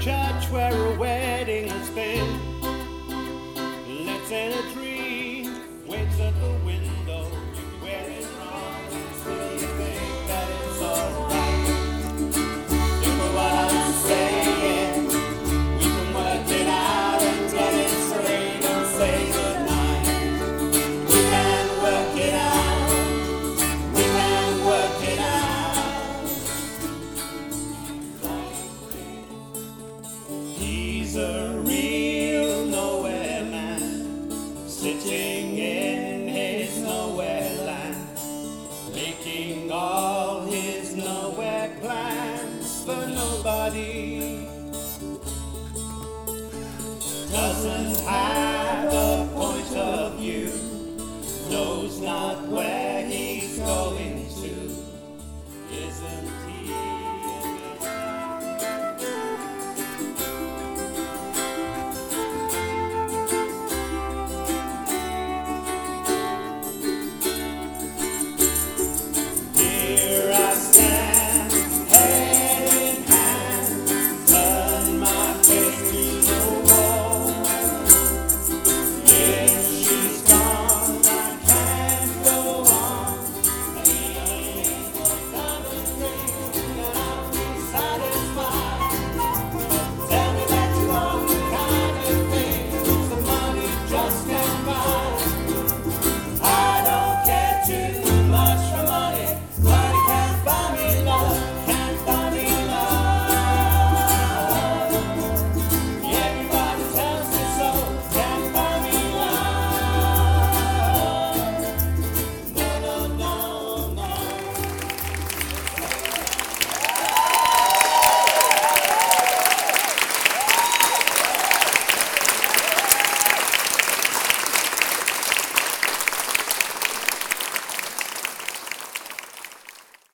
church where away. He's a real nowhere man, sitting in his nowhere land, making all his nowhere plans for nobody. Doesn't have